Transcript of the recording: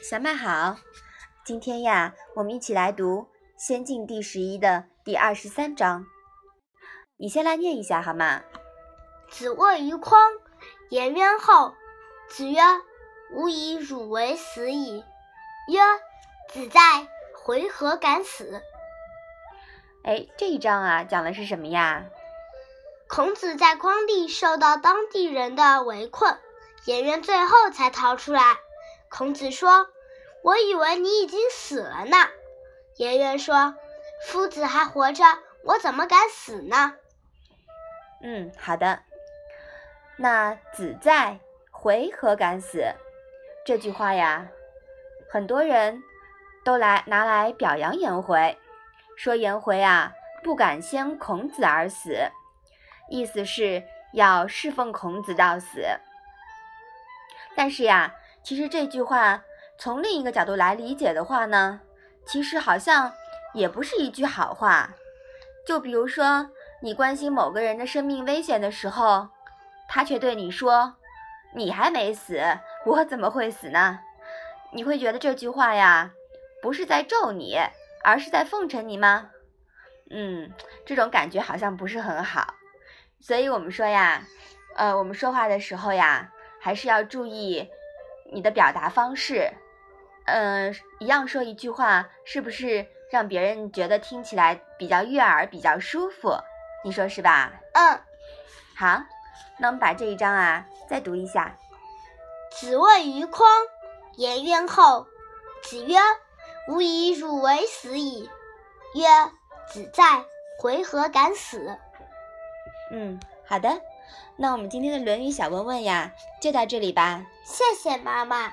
小麦好，今天呀，我们一起来读《仙境》第十一的第二十三章。你先来念一下好吗？子谓于匡，颜渊后。子曰：“吾以汝为死矣。”曰：“子在，回何敢死？”哎，这一章啊，讲的是什么呀？孔子在匡地受到当地人的围困，颜渊最后才逃出来。孔子说：“我以为你已经死了呢。”颜渊说：“夫子还活着，我怎么敢死呢？”嗯，好的。那子在，回何敢死？这句话呀，很多人都来拿来表扬颜回，说颜回啊不敢先孔子而死，意思是要侍奉孔子到死。但是呀，其实这句话从另一个角度来理解的话呢，其实好像也不是一句好话。就比如说，你关心某个人的生命危险的时候。他却对你说：“你还没死，我怎么会死呢？”你会觉得这句话呀，不是在咒你，而是在奉承你吗？嗯，这种感觉好像不是很好。所以我们说呀，呃，我们说话的时候呀，还是要注意你的表达方式。嗯，一样说一句话，是不是让别人觉得听起来比较悦耳、比较舒服？你说是吧？嗯，好。那我们把这一章啊再读一下。子谓于匡，颜渊后。子曰：“吾以汝为死矣。”曰：“子在，回何敢死？”嗯，好的。那我们今天的《论语》小问问呀，就到这里吧。谢谢妈妈。